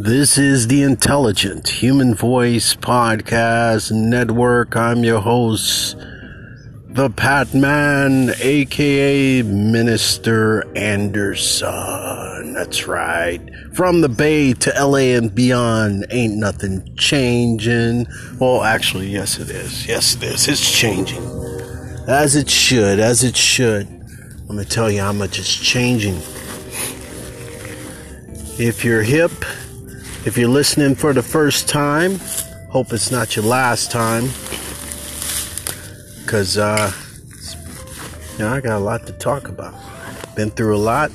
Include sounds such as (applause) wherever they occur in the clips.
This is the Intelligent Human Voice Podcast Network. I'm your host, the Pat Man, aka Minister Anderson. That's right. From the Bay to LA and beyond, ain't nothing changing. Well, actually, yes, it is. Yes, it is. It's changing. As it should, as it should. I'm gonna tell you how much it's changing. If you're hip, if you're listening for the first time, hope it's not your last time. Because, uh, you know, I got a lot to talk about. Been through a lot,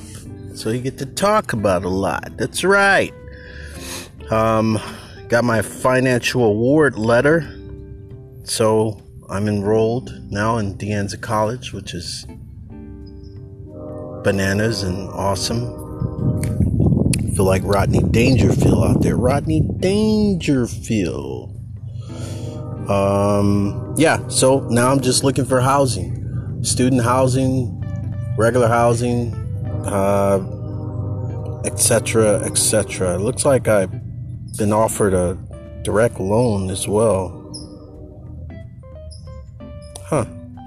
so you get to talk about a lot. That's right. Um, got my financial award letter. So I'm enrolled now in De Anza College, which is bananas and awesome feel like Rodney Dangerfield out there. Rodney Dangerfield. Um, yeah, so now I'm just looking for housing, student housing, regular housing, uh, etc., etc. Looks like I've been offered a direct loan as well. Huh?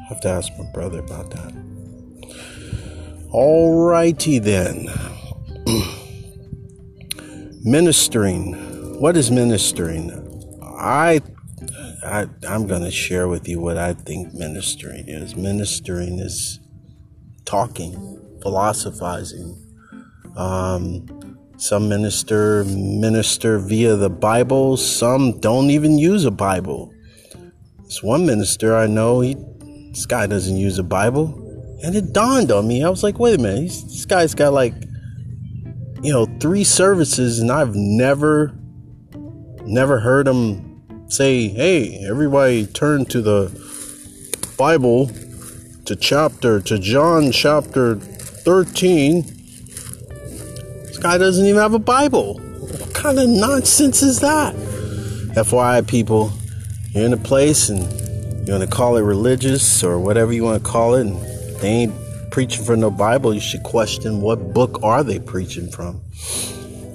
Have to ask my brother about that. Alrighty then. (clears throat) ministering. What is ministering? I, I I'm going to share with you what I think ministering is. Ministering is talking, philosophizing. Um, some minister minister via the Bible. Some don't even use a Bible. This one minister I know, he this guy doesn't use a Bible, and it dawned on me. I was like, wait a minute, this guy's got like three services, and I've never, never heard them say, "Hey, everybody, turn to the Bible, to chapter, to John chapter 13." This guy doesn't even have a Bible. What kind of nonsense is that? FYI, people, you're in a place and you want to call it religious or whatever you want to call it, and they ain't preaching from no Bible, you should question what book are they preaching from.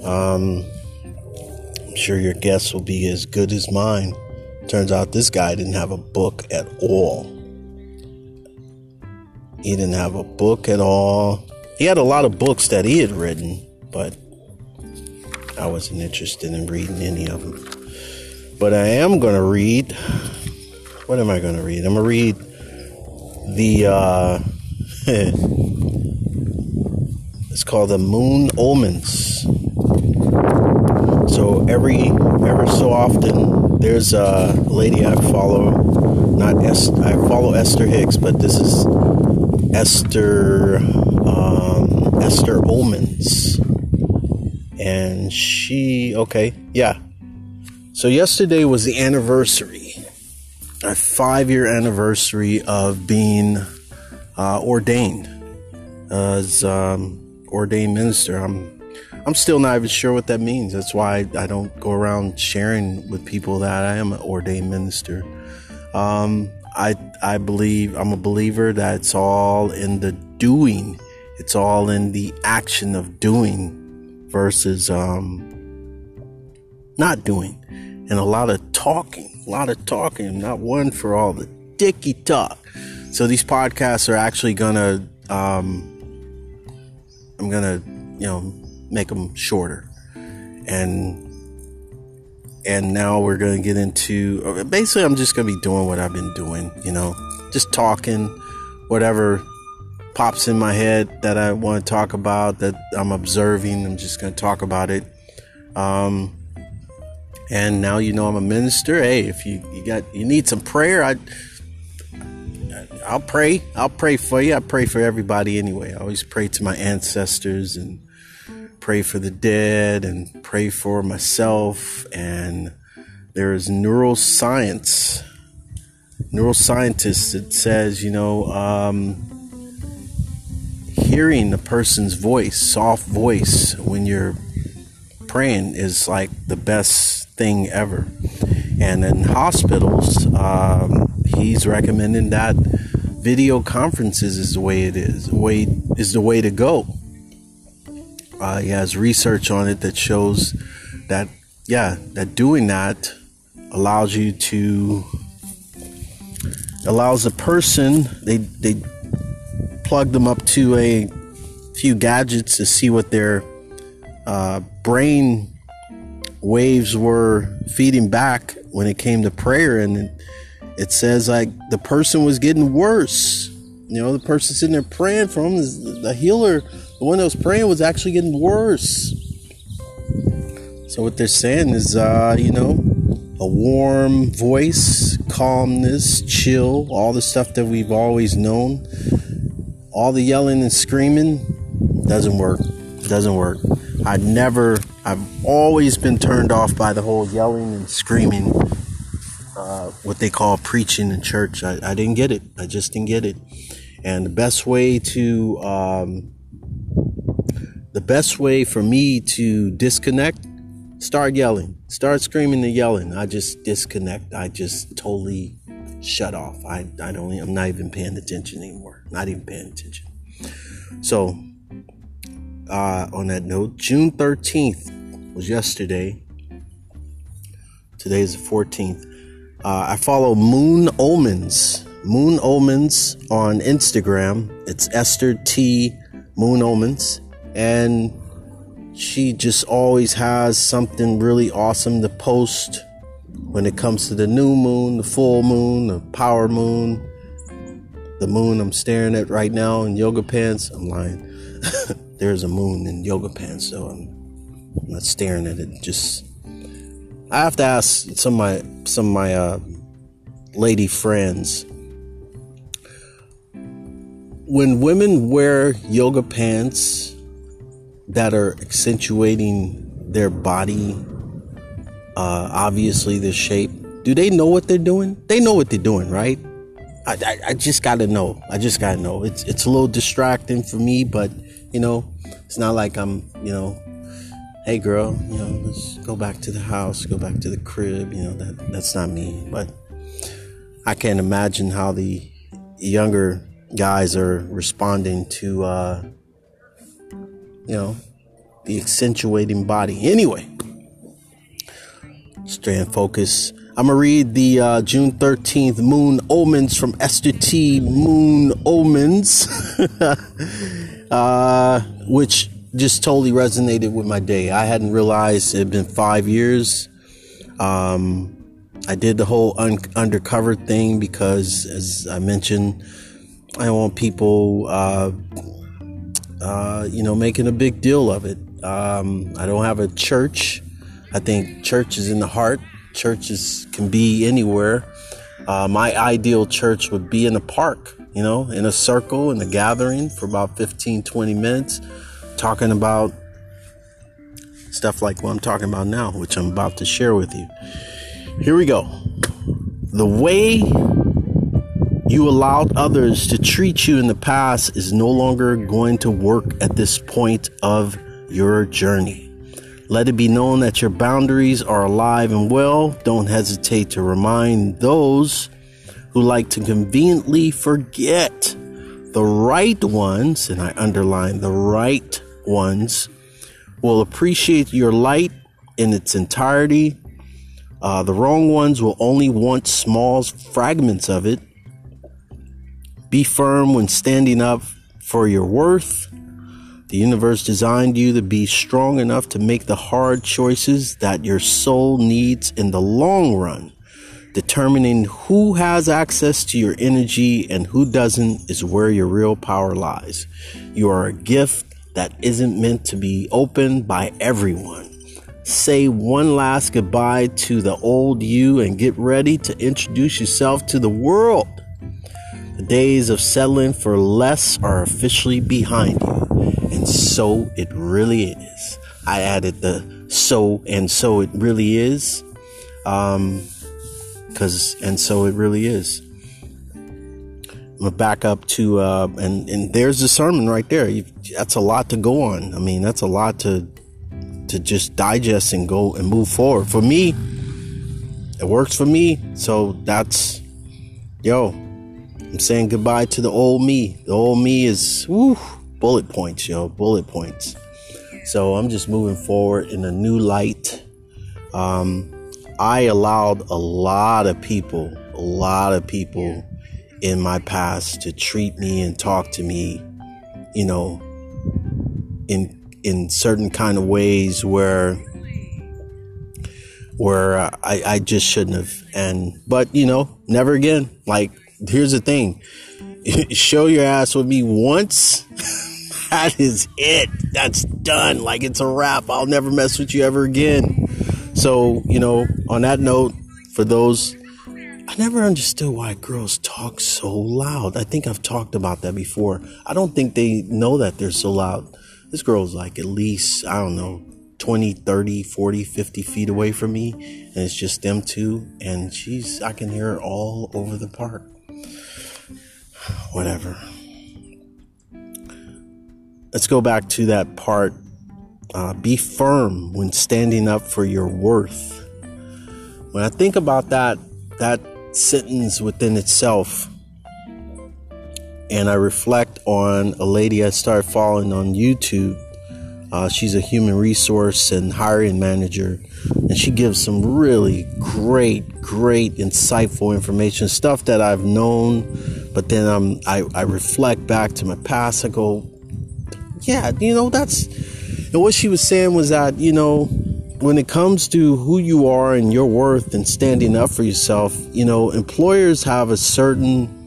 Um, I'm sure your guess will be as good as mine. Turns out this guy didn't have a book at all. He didn't have a book at all. He had a lot of books that he had written, but I wasn't interested in reading any of them. But I am going to read. What am I going to read? I'm going to read the uh, (laughs) it's called the Moon Omens. So every ever so often, there's a lady I follow. Not Esther, I follow Esther Hicks, but this is Esther um, Esther Omens, and she okay, yeah. So yesterday was the anniversary, a five year anniversary of being uh, ordained as um, ordained minister. I'm I'm still not even sure what that means. That's why I don't go around sharing with people that I am an ordained minister. Um, I I believe I'm a believer that it's all in the doing. It's all in the action of doing versus um, not doing, and a lot of talking, a lot of talking. Not one for all the dicky talk. So these podcasts are actually gonna, um, I'm gonna, you know, make them shorter, and and now we're gonna get into. Basically, I'm just gonna be doing what I've been doing, you know, just talking, whatever pops in my head that I want to talk about, that I'm observing. I'm just gonna talk about it. Um, and now you know I'm a minister. Hey, if you, you got you need some prayer, I I'll pray. I'll pray for you. I pray for everybody anyway. I always pray to my ancestors and pray for the dead and pray for myself. And there is neuroscience, neuroscientists that says, you know, um, hearing a person's voice, soft voice, when you're praying is like the best thing ever. And in hospitals, um, he's recommending that video conferences is the way it is. The way is the way to go. Uh, he has research on it that shows that yeah, that doing that allows you to allows a person they they plug them up to a few gadgets to see what their uh, brain waves were feeding back when it came to prayer and it says like the person was getting worse. You know the person sitting there praying for him the healer the one that was praying was actually getting worse. So what they're saying is uh, you know a warm voice calmness chill all the stuff that we've always known. All the yelling and screaming doesn't work. Doesn't work. I never, I've always been turned off by the whole yelling and screaming, uh, what they call preaching in church. I, I, didn't get it. I just didn't get it. And the best way to, um, the best way for me to disconnect, start yelling, start screaming and yelling. I just disconnect. I just totally shut off. I, I don't, I'm not even paying attention anymore. Not even paying attention. So uh, on that note, June 13th was yesterday. Today is the 14th. Uh, I follow Moon Omens. Moon Omens on Instagram. It's Esther T. Moon Omens. And she just always has something really awesome to post when it comes to the new moon, the full moon, the power moon, the moon I'm staring at right now in yoga pants. I'm lying. (laughs) there's a moon in yoga pants, so I'm, not staring at it. Just I have to ask some of my some of my uh, lady friends when women wear yoga pants that are accentuating their body, uh, obviously the shape. Do they know what they're doing? They know what they're doing, right? I, I, I just gotta know. I just gotta know. It's it's a little distracting for me, but you know, it's not like I'm, you know, hey girl, you know, let's go back to the house, go back to the crib, you know, that that's not me. But I can't imagine how the younger guys are responding to uh you know the accentuating body. Anyway, stay in focus. I'm gonna read the uh, June 13th Moon Omens from Esther T. Moon Omens. (laughs) uh, which just totally resonated with my day. I hadn't realized it had been five years. Um, I did the whole un- undercover thing because, as I mentioned, I don't want people, uh, uh, you know, making a big deal of it. Um, I don't have a church. I think church is in the heart. Churches can be anywhere. Uh, my ideal church would be in a park you know, in a circle, in a gathering for about 15, 20 minutes, talking about stuff like what I'm talking about now, which I'm about to share with you. Here we go. The way you allowed others to treat you in the past is no longer going to work at this point of your journey. Let it be known that your boundaries are alive and well. Don't hesitate to remind those who like to conveniently forget the right ones, and I underline the right ones, will appreciate your light in its entirety. Uh, the wrong ones will only want small fragments of it. Be firm when standing up for your worth. The universe designed you to be strong enough to make the hard choices that your soul needs in the long run. Determining who has access to your energy and who doesn't is where your real power lies. You are a gift that isn't meant to be opened by everyone. Say one last goodbye to the old you and get ready to introduce yourself to the world. The days of settling for less are officially behind you, and so it really is. I added the so and so it really is. Um, because and so it really is. I'm gonna back up to uh, and and there's the sermon right there. You, that's a lot to go on. I mean, that's a lot to to just digest and go and move forward. For me, it works for me. So that's yo. I'm saying goodbye to the old me. The old me is woo, bullet points, yo, bullet points. So I'm just moving forward in a new light Um, I allowed a lot of people, a lot of people in my past to treat me and talk to me, you know, in in certain kind of ways where where I, I just shouldn't have. And but you know, never again. Like here's the thing: (laughs) show your ass with me once. (laughs) that is it. That's done. Like it's a wrap. I'll never mess with you ever again. So, you know, on that note, for those, I never understood why girls talk so loud. I think I've talked about that before. I don't think they know that they're so loud. This girl's like at least, I don't know, 20, 30, 40, 50 feet away from me. And it's just them two. And she's, I can hear her all over the park. (sighs) Whatever. Let's go back to that part uh, be firm when standing up for your worth. When I think about that, that sentence within itself, and I reflect on a lady I started following on YouTube. Uh, she's a human resource and hiring manager, and she gives some really great, great, insightful information, stuff that I've known. But then um, I, I reflect back to my past. I go, yeah, you know, that's and what she was saying was that, you know, when it comes to who you are and your worth and standing up for yourself, you know, employers have a certain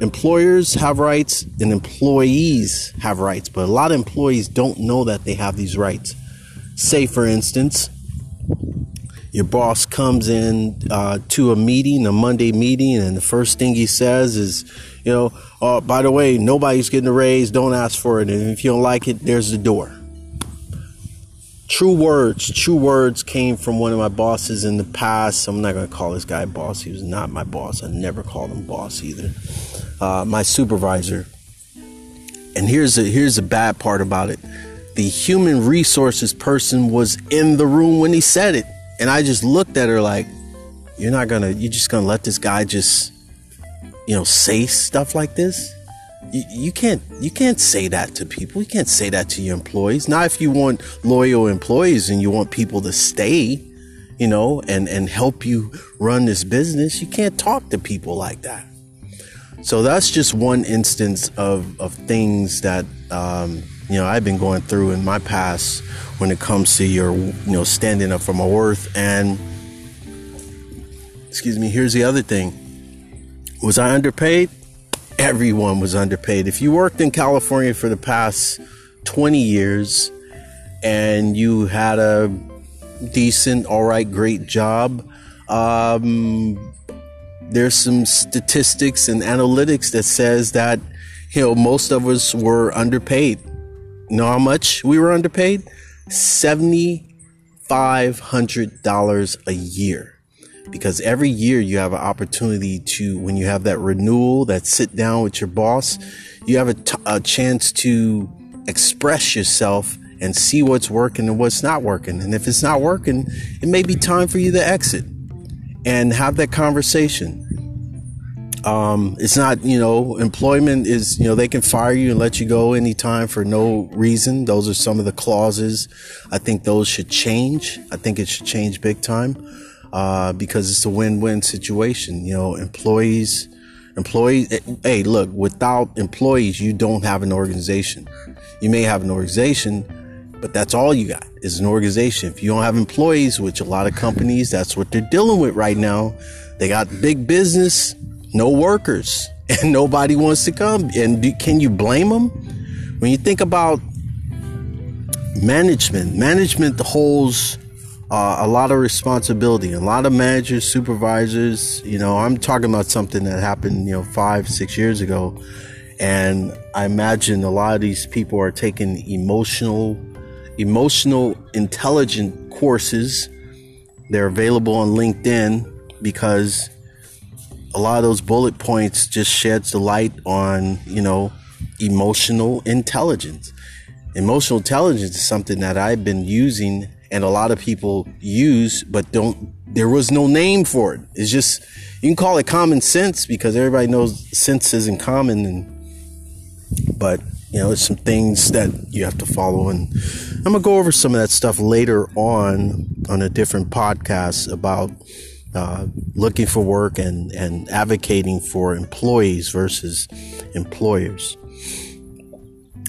employers have rights and employees have rights, but a lot of employees don't know that they have these rights. Say, for instance, your boss comes in uh, to a meeting, a Monday meeting, and the first thing he says is, you know, oh, by the way, nobody's getting a raise. Don't ask for it. And if you don't like it, there's the door. True words, true words came from one of my bosses in the past. I'm not going to call this guy boss. He was not my boss. I never called him boss either. Uh, my supervisor. And here's the here's the bad part about it. The human resources person was in the room when he said it, and I just looked at her like, "You're not gonna. You're just gonna let this guy just, you know, say stuff like this." You, can't you can't say that to people. You can't say that to your employees. Not if you want loyal employees and you want people to stay, you know, and and help you run this business. You can't talk to people like that. So that's just one instance of of things that um, you know I've been going through in my past when it comes to your you know standing up for my worth and excuse me. Here's the other thing: was I underpaid? Everyone was underpaid. If you worked in California for the past 20 years and you had a decent, all right, great job, um, there's some statistics and analytics that says that you know most of us were underpaid. You know how much we were underpaid? Seventy five hundred dollars a year because every year you have an opportunity to when you have that renewal that sit down with your boss you have a, t- a chance to express yourself and see what's working and what's not working. And if it's not working it may be time for you to exit and have that conversation. Um, it's not you know employment is you know they can fire you and let you go anytime for no reason. Those are some of the clauses. I think those should change. I think it should change big time uh, because it's a win-win situation. You know, employees, employees. Eh, hey, look, without employees, you don't have an organization. You may have an organization, but that's all you got is an organization. If you don't have employees, which a lot of companies, that's what they're dealing with right now. They got big business, no workers, (laughs) and nobody wants to come. And do, can you blame them? When you think about management, management holds uh, a lot of responsibility. A lot of managers, supervisors, you know, I'm talking about something that happened, you know, five, six years ago. And I imagine a lot of these people are taking emotional, emotional intelligent courses. They're available on LinkedIn because a lot of those bullet points just sheds the light on, you know, emotional intelligence. Emotional intelligence is something that I've been using and a lot of people use, but don't, there was no name for it. It's just, you can call it common sense because everybody knows sense isn't common. And, but you know, there's some things that you have to follow. And I'm to go over some of that stuff later on on a different podcast about uh, looking for work and, and advocating for employees versus employers.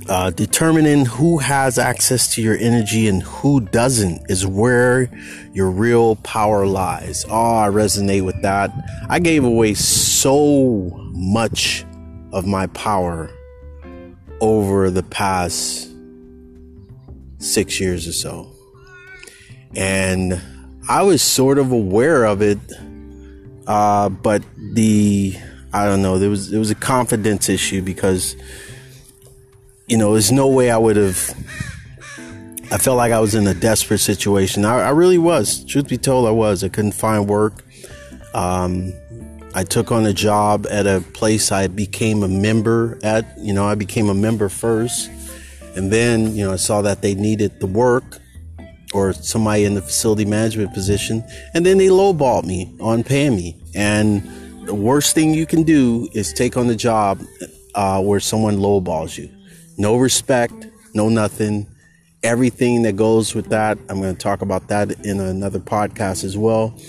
Uh, determining who has access to your energy and who doesn't is where your real power lies. Oh, I resonate with that. I gave away so much of my power over the past six years or so. And I was sort of aware of it, uh, but the I don't know there was there was a confidence issue because you know there's no way I would have. I felt like I was in a desperate situation. I, I really was. Truth be told, I was. I couldn't find work. Um, I took on a job at a place I became a member at. You know, I became a member first. And then, you know, I saw that they needed the work or somebody in the facility management position. And then they lowballed me on paying me. And the worst thing you can do is take on the job uh, where someone lowballs you. No respect, no nothing. Everything that goes with that. I'm going to talk about that in another podcast as well.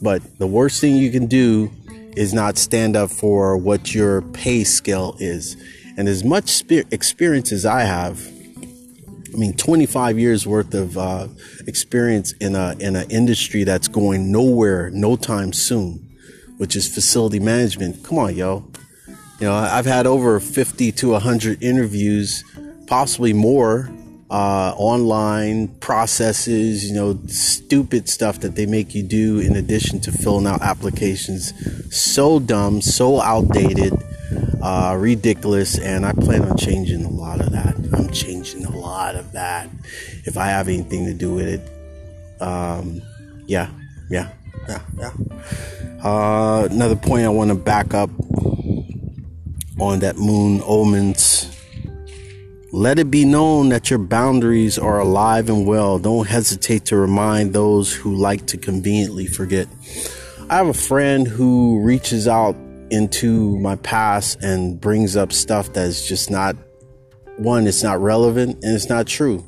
But the worst thing you can do is not stand up for what your pay scale is. And as much experience as I have, I mean, 25 years worth of uh, experience in a in an industry that's going nowhere, no time soon, which is facility management. Come on, yo. You know, I've had over 50 to 100 interviews, possibly more, uh, online processes, you know, stupid stuff that they make you do in addition to filling out applications. So dumb, so outdated, uh, ridiculous, and I plan on changing a lot of that. I'm changing a lot of that if I have anything to do with it. Um, yeah, yeah, yeah, yeah. Uh, another point I want to back up on that moon omens let it be known that your boundaries are alive and well. Don't hesitate to remind those who like to conveniently forget. I have a friend who reaches out into my past and brings up stuff that's just not one, it's not relevant and it's not true.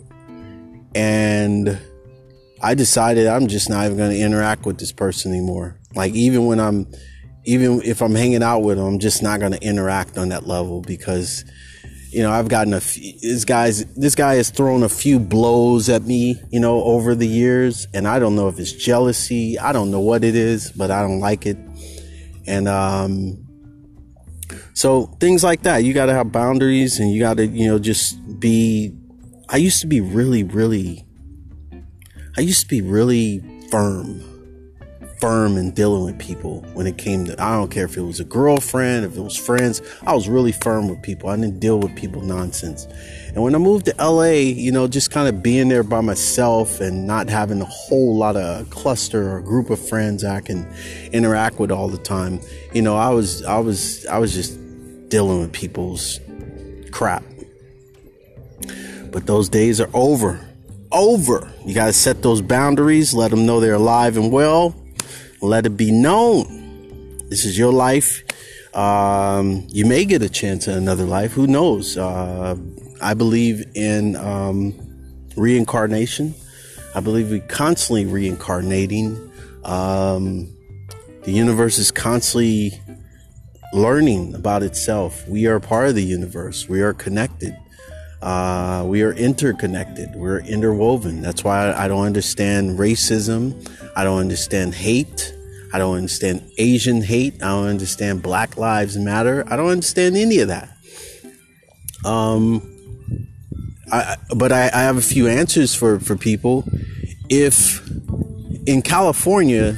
And I decided I'm just not even going to interact with this person anymore. Like, even when I'm, even if I'm hanging out with them, I'm just not going to interact on that level because you know, I've gotten a few, this guy's, this guy has thrown a few blows at me, you know, over the years. And I don't know if it's jealousy. I don't know what it is, but I don't like it. And, um, so things like that, you got to have boundaries and you got to, you know, just be, I used to be really, really, I used to be really firm firm in dealing with people when it came to I don't care if it was a girlfriend, if it was friends. I was really firm with people. I didn't deal with people nonsense. And when I moved to LA, you know, just kind of being there by myself and not having a whole lot of cluster or group of friends I can interact with all the time, you know, I was I was I was just dealing with people's crap. But those days are over. Over. You got to set those boundaries, let them know they're alive and well let it be known. This is your life. Um, you may get a chance at another life. Who knows? Uh, I believe in um, reincarnation. I believe we're constantly reincarnating. Um, the universe is constantly learning about itself. We are part of the universe. We are connected. Uh, we are interconnected. We're interwoven. That's why I don't understand racism. I don't understand hate. I don't understand Asian hate. I don't understand Black Lives Matter. I don't understand any of that. Um, I, but I, I have a few answers for, for people. If in California,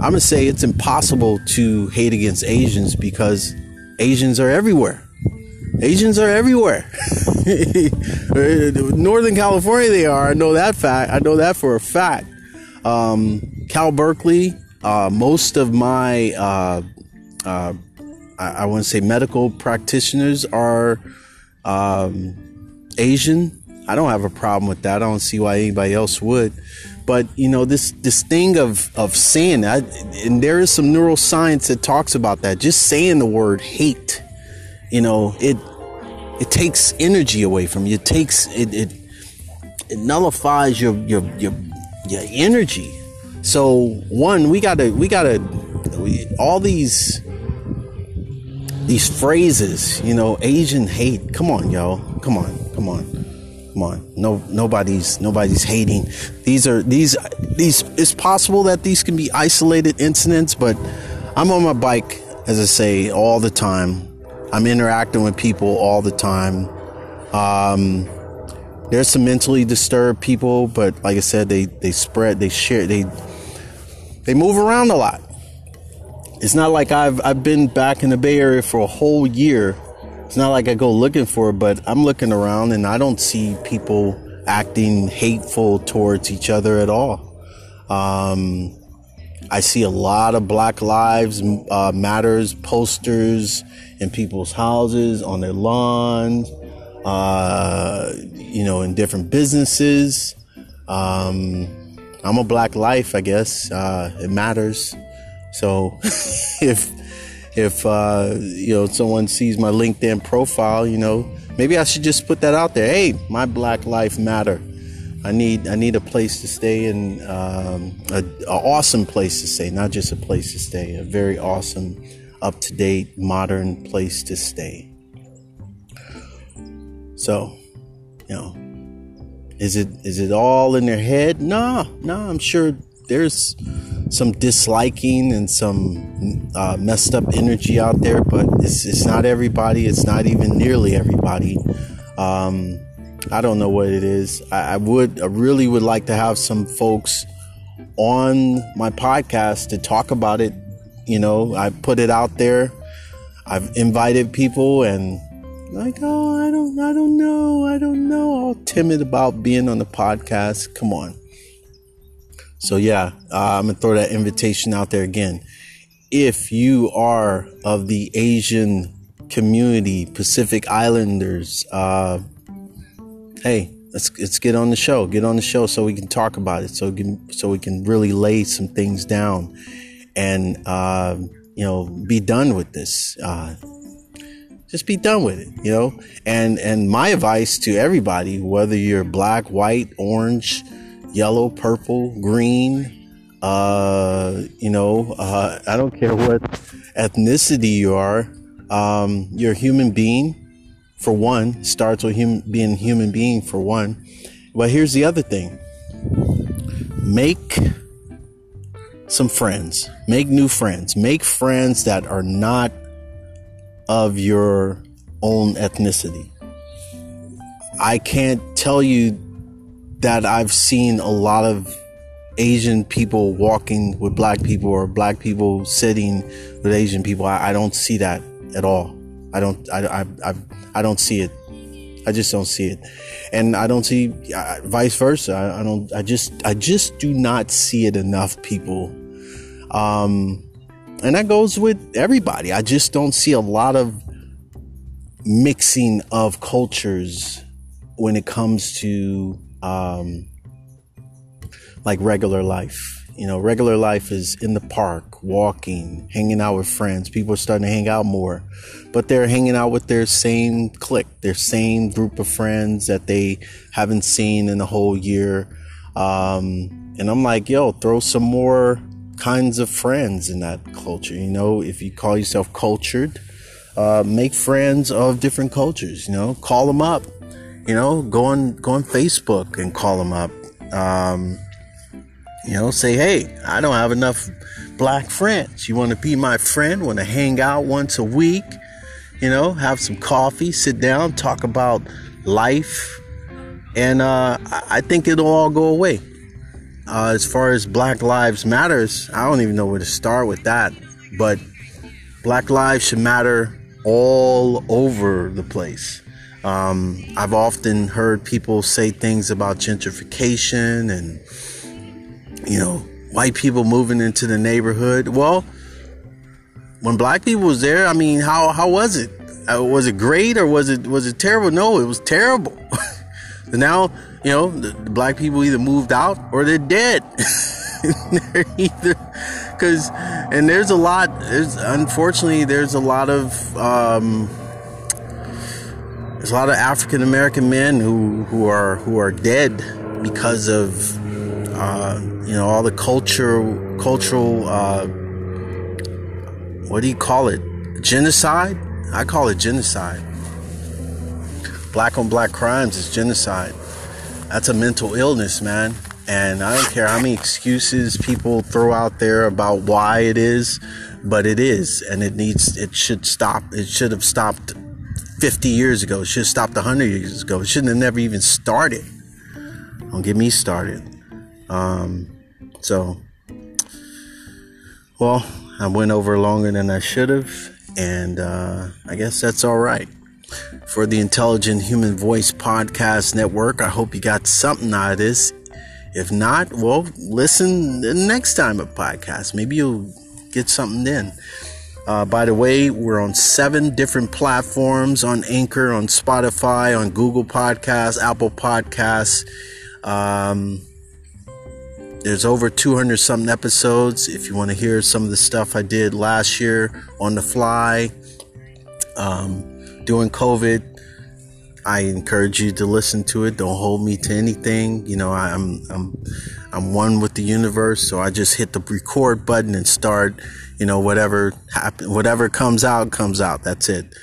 I'm gonna say it's impossible to hate against Asians because Asians are everywhere. Asians are everywhere. (laughs) Northern California, they are. I know that fact. I know that for a fact. Um, Cal Berkeley, uh, most of my, uh, uh, I, I want to say medical practitioners are um, Asian. I don't have a problem with that. I don't see why anybody else would. But you know this this thing of of saying that, and there is some neuroscience that talks about that. Just saying the word hate, you know, it it takes energy away from you. It takes it it, it nullifies your your your your energy. So one, we gotta we gotta all these these phrases, you know, Asian hate. Come on, y'all. Come on, come on, come on. No, nobody's nobody's hating. These are these these. It's possible that these can be isolated incidents, but I'm on my bike, as I say, all the time. I'm interacting with people all the time. Um, there's some mentally disturbed people, but like I said, they they spread, they share, they they move around a lot. It's not like I've I've been back in the Bay Area for a whole year. It's not like I go looking for it, but I'm looking around and I don't see people acting hateful towards each other at all. Um, I see a lot of Black Lives uh, Matters posters in people's houses, on their lawns, uh, you know, in different businesses. Um, I'm a Black life, I guess. Uh, it matters. So (laughs) if if uh, you know someone sees my LinkedIn profile, you know, maybe I should just put that out there. Hey, my Black life matter. I need I need a place to stay and um, a, a awesome place to stay, not just a place to stay. A very awesome, up to date, modern place to stay. So, you know, is it is it all in their head? No, no. I'm sure there's some disliking and some uh, messed up energy out there, but it's it's not everybody. It's not even nearly everybody. Um, I don't know what it is. I, I would, I really would like to have some folks on my podcast to talk about it. You know, I put it out there. I've invited people and like, oh, I don't, I don't know, I don't know. All timid about being on the podcast. Come on. So yeah, uh, I'm gonna throw that invitation out there again. If you are of the Asian community, Pacific Islanders, uh, hey, let's let's get on the show. Get on the show so we can talk about it. So we can so we can really lay some things down, and uh, you know, be done with this. Uh, just be done with it, you know. And and my advice to everybody, whether you're black, white, orange, yellow, purple, green, uh, you know, uh, I don't care what ethnicity you are. Um, you're a human being for one, starts with hum- being human being for one. But here's the other thing make some friends, make new friends, make friends that are not of your own ethnicity. I can't tell you that I've seen a lot of Asian people walking with black people or black people sitting with Asian people. I, I don't see that at all. I don't. I, I, I, I don't see it. I just don't see it, and I don't see vice versa. I, I, don't. I just. I just do not see it enough. People, um, and that goes with everybody. I just don't see a lot of mixing of cultures when it comes to um, like regular life. You know, regular life is in the park, walking, hanging out with friends. People are starting to hang out more, but they're hanging out with their same clique, their same group of friends that they haven't seen in a whole year. Um, and I'm like, yo, throw some more kinds of friends in that culture. You know, if you call yourself cultured, uh, make friends of different cultures. You know, call them up. You know, go on go on Facebook and call them up. Um, you know, say, hey, I don't have enough black friends. You want to be my friend? Want to hang out once a week? You know, have some coffee, sit down, talk about life. And uh, I think it'll all go away. Uh, as far as Black Lives Matters, I don't even know where to start with that. But Black lives should matter all over the place. Um, I've often heard people say things about gentrification and you know, white people moving into the neighborhood. Well, when black people was there, I mean, how how was it? Uh, was it great or was it was it terrible? No, it was terrible. (laughs) now, you know, the, the, black people either moved out or they're dead. (laughs) either because, and there's a lot. There's unfortunately there's a lot of. Um, there's a lot of African American men who who are who are dead because of uh, you know all the cultural cultural uh, what do you call it? Genocide? I call it genocide. Black on black crimes is genocide. That's a mental illness man. And I don't care how many excuses people throw out there about why it is but it is. And it needs it should stop it should have stopped 50 years ago. It should have stopped 100 years ago. It shouldn't have never even started. Don't get me started um, so, well, I went over longer than I should have, and uh, I guess that's all right. For the Intelligent Human Voice Podcast Network, I hope you got something out of this. If not, well, listen the next time a podcast. Maybe you'll get something then. Uh, by the way, we're on seven different platforms on Anchor, on Spotify, on Google Podcasts, Apple Podcasts. Um, there's over 200 something episodes. If you want to hear some of the stuff I did last year on the fly, um, during COVID, I encourage you to listen to it. Don't hold me to anything. You know, I'm I'm I'm one with the universe, so I just hit the record button and start. You know, whatever happen, whatever comes out, comes out. That's it.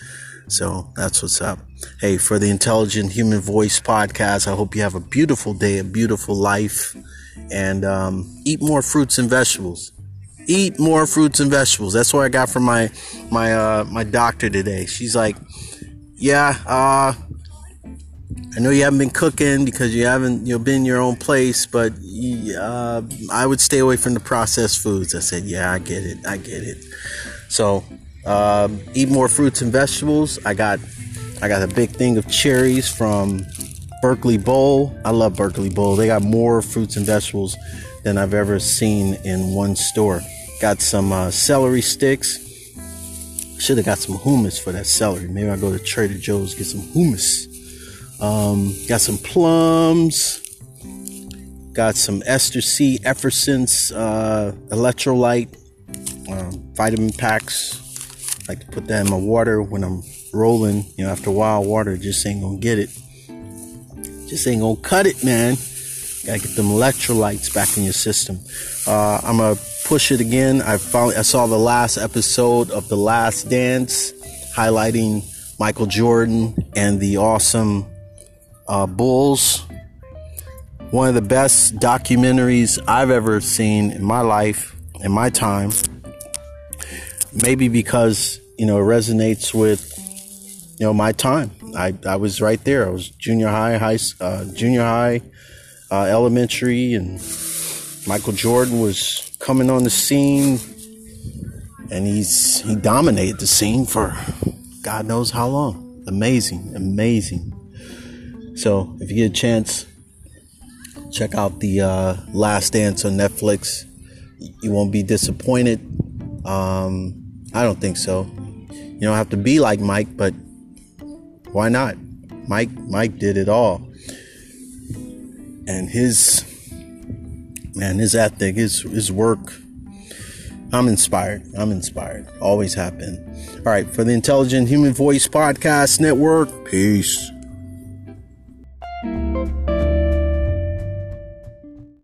So that's what's up. Hey, for the Intelligent Human Voice podcast, I hope you have a beautiful day, a beautiful life and um, eat more fruits and vegetables. Eat more fruits and vegetables. That's what I got from my my uh, my doctor today. She's like, "Yeah, uh, I know you haven't been cooking because you haven't you know been in your own place, but you, uh, I would stay away from the processed foods." I said, "Yeah, I get it. I get it." So uh, eat more fruits and vegetables. I got I got a big thing of cherries from Berkeley Bowl. I love Berkeley Bowl. They got more fruits and vegetables than I've ever seen in one store. Got some uh, celery sticks. Should have got some hummus for that celery. Maybe I'll go to Trader Joe's get some hummus. Um, got some plums. Got some Ester C. Effervescence uh, electrolyte um, vitamin packs. I like to put that in my water when I'm rolling. You know, after a while, water just ain't gonna get it. Just ain't gonna cut it, man. Gotta get them electrolytes back in your system. Uh, I'm gonna push it again. I found I saw the last episode of The Last Dance, highlighting Michael Jordan and the awesome uh, Bulls. One of the best documentaries I've ever seen in my life, in my time. Maybe because you know it resonates with you know my time. I, I was right there. I was junior high, high, uh, junior high, uh, elementary, and Michael Jordan was coming on the scene, and he's he dominated the scene for God knows how long. Amazing, amazing. So if you get a chance, check out the uh, Last Dance on Netflix. You won't be disappointed. Um, I don't think so. You don't have to be like Mike, but why not? Mike Mike did it all. And his man, his ethic, his his work. I'm inspired. I'm inspired. Always have been. All right, for the Intelligent Human Voice Podcast Network, peace.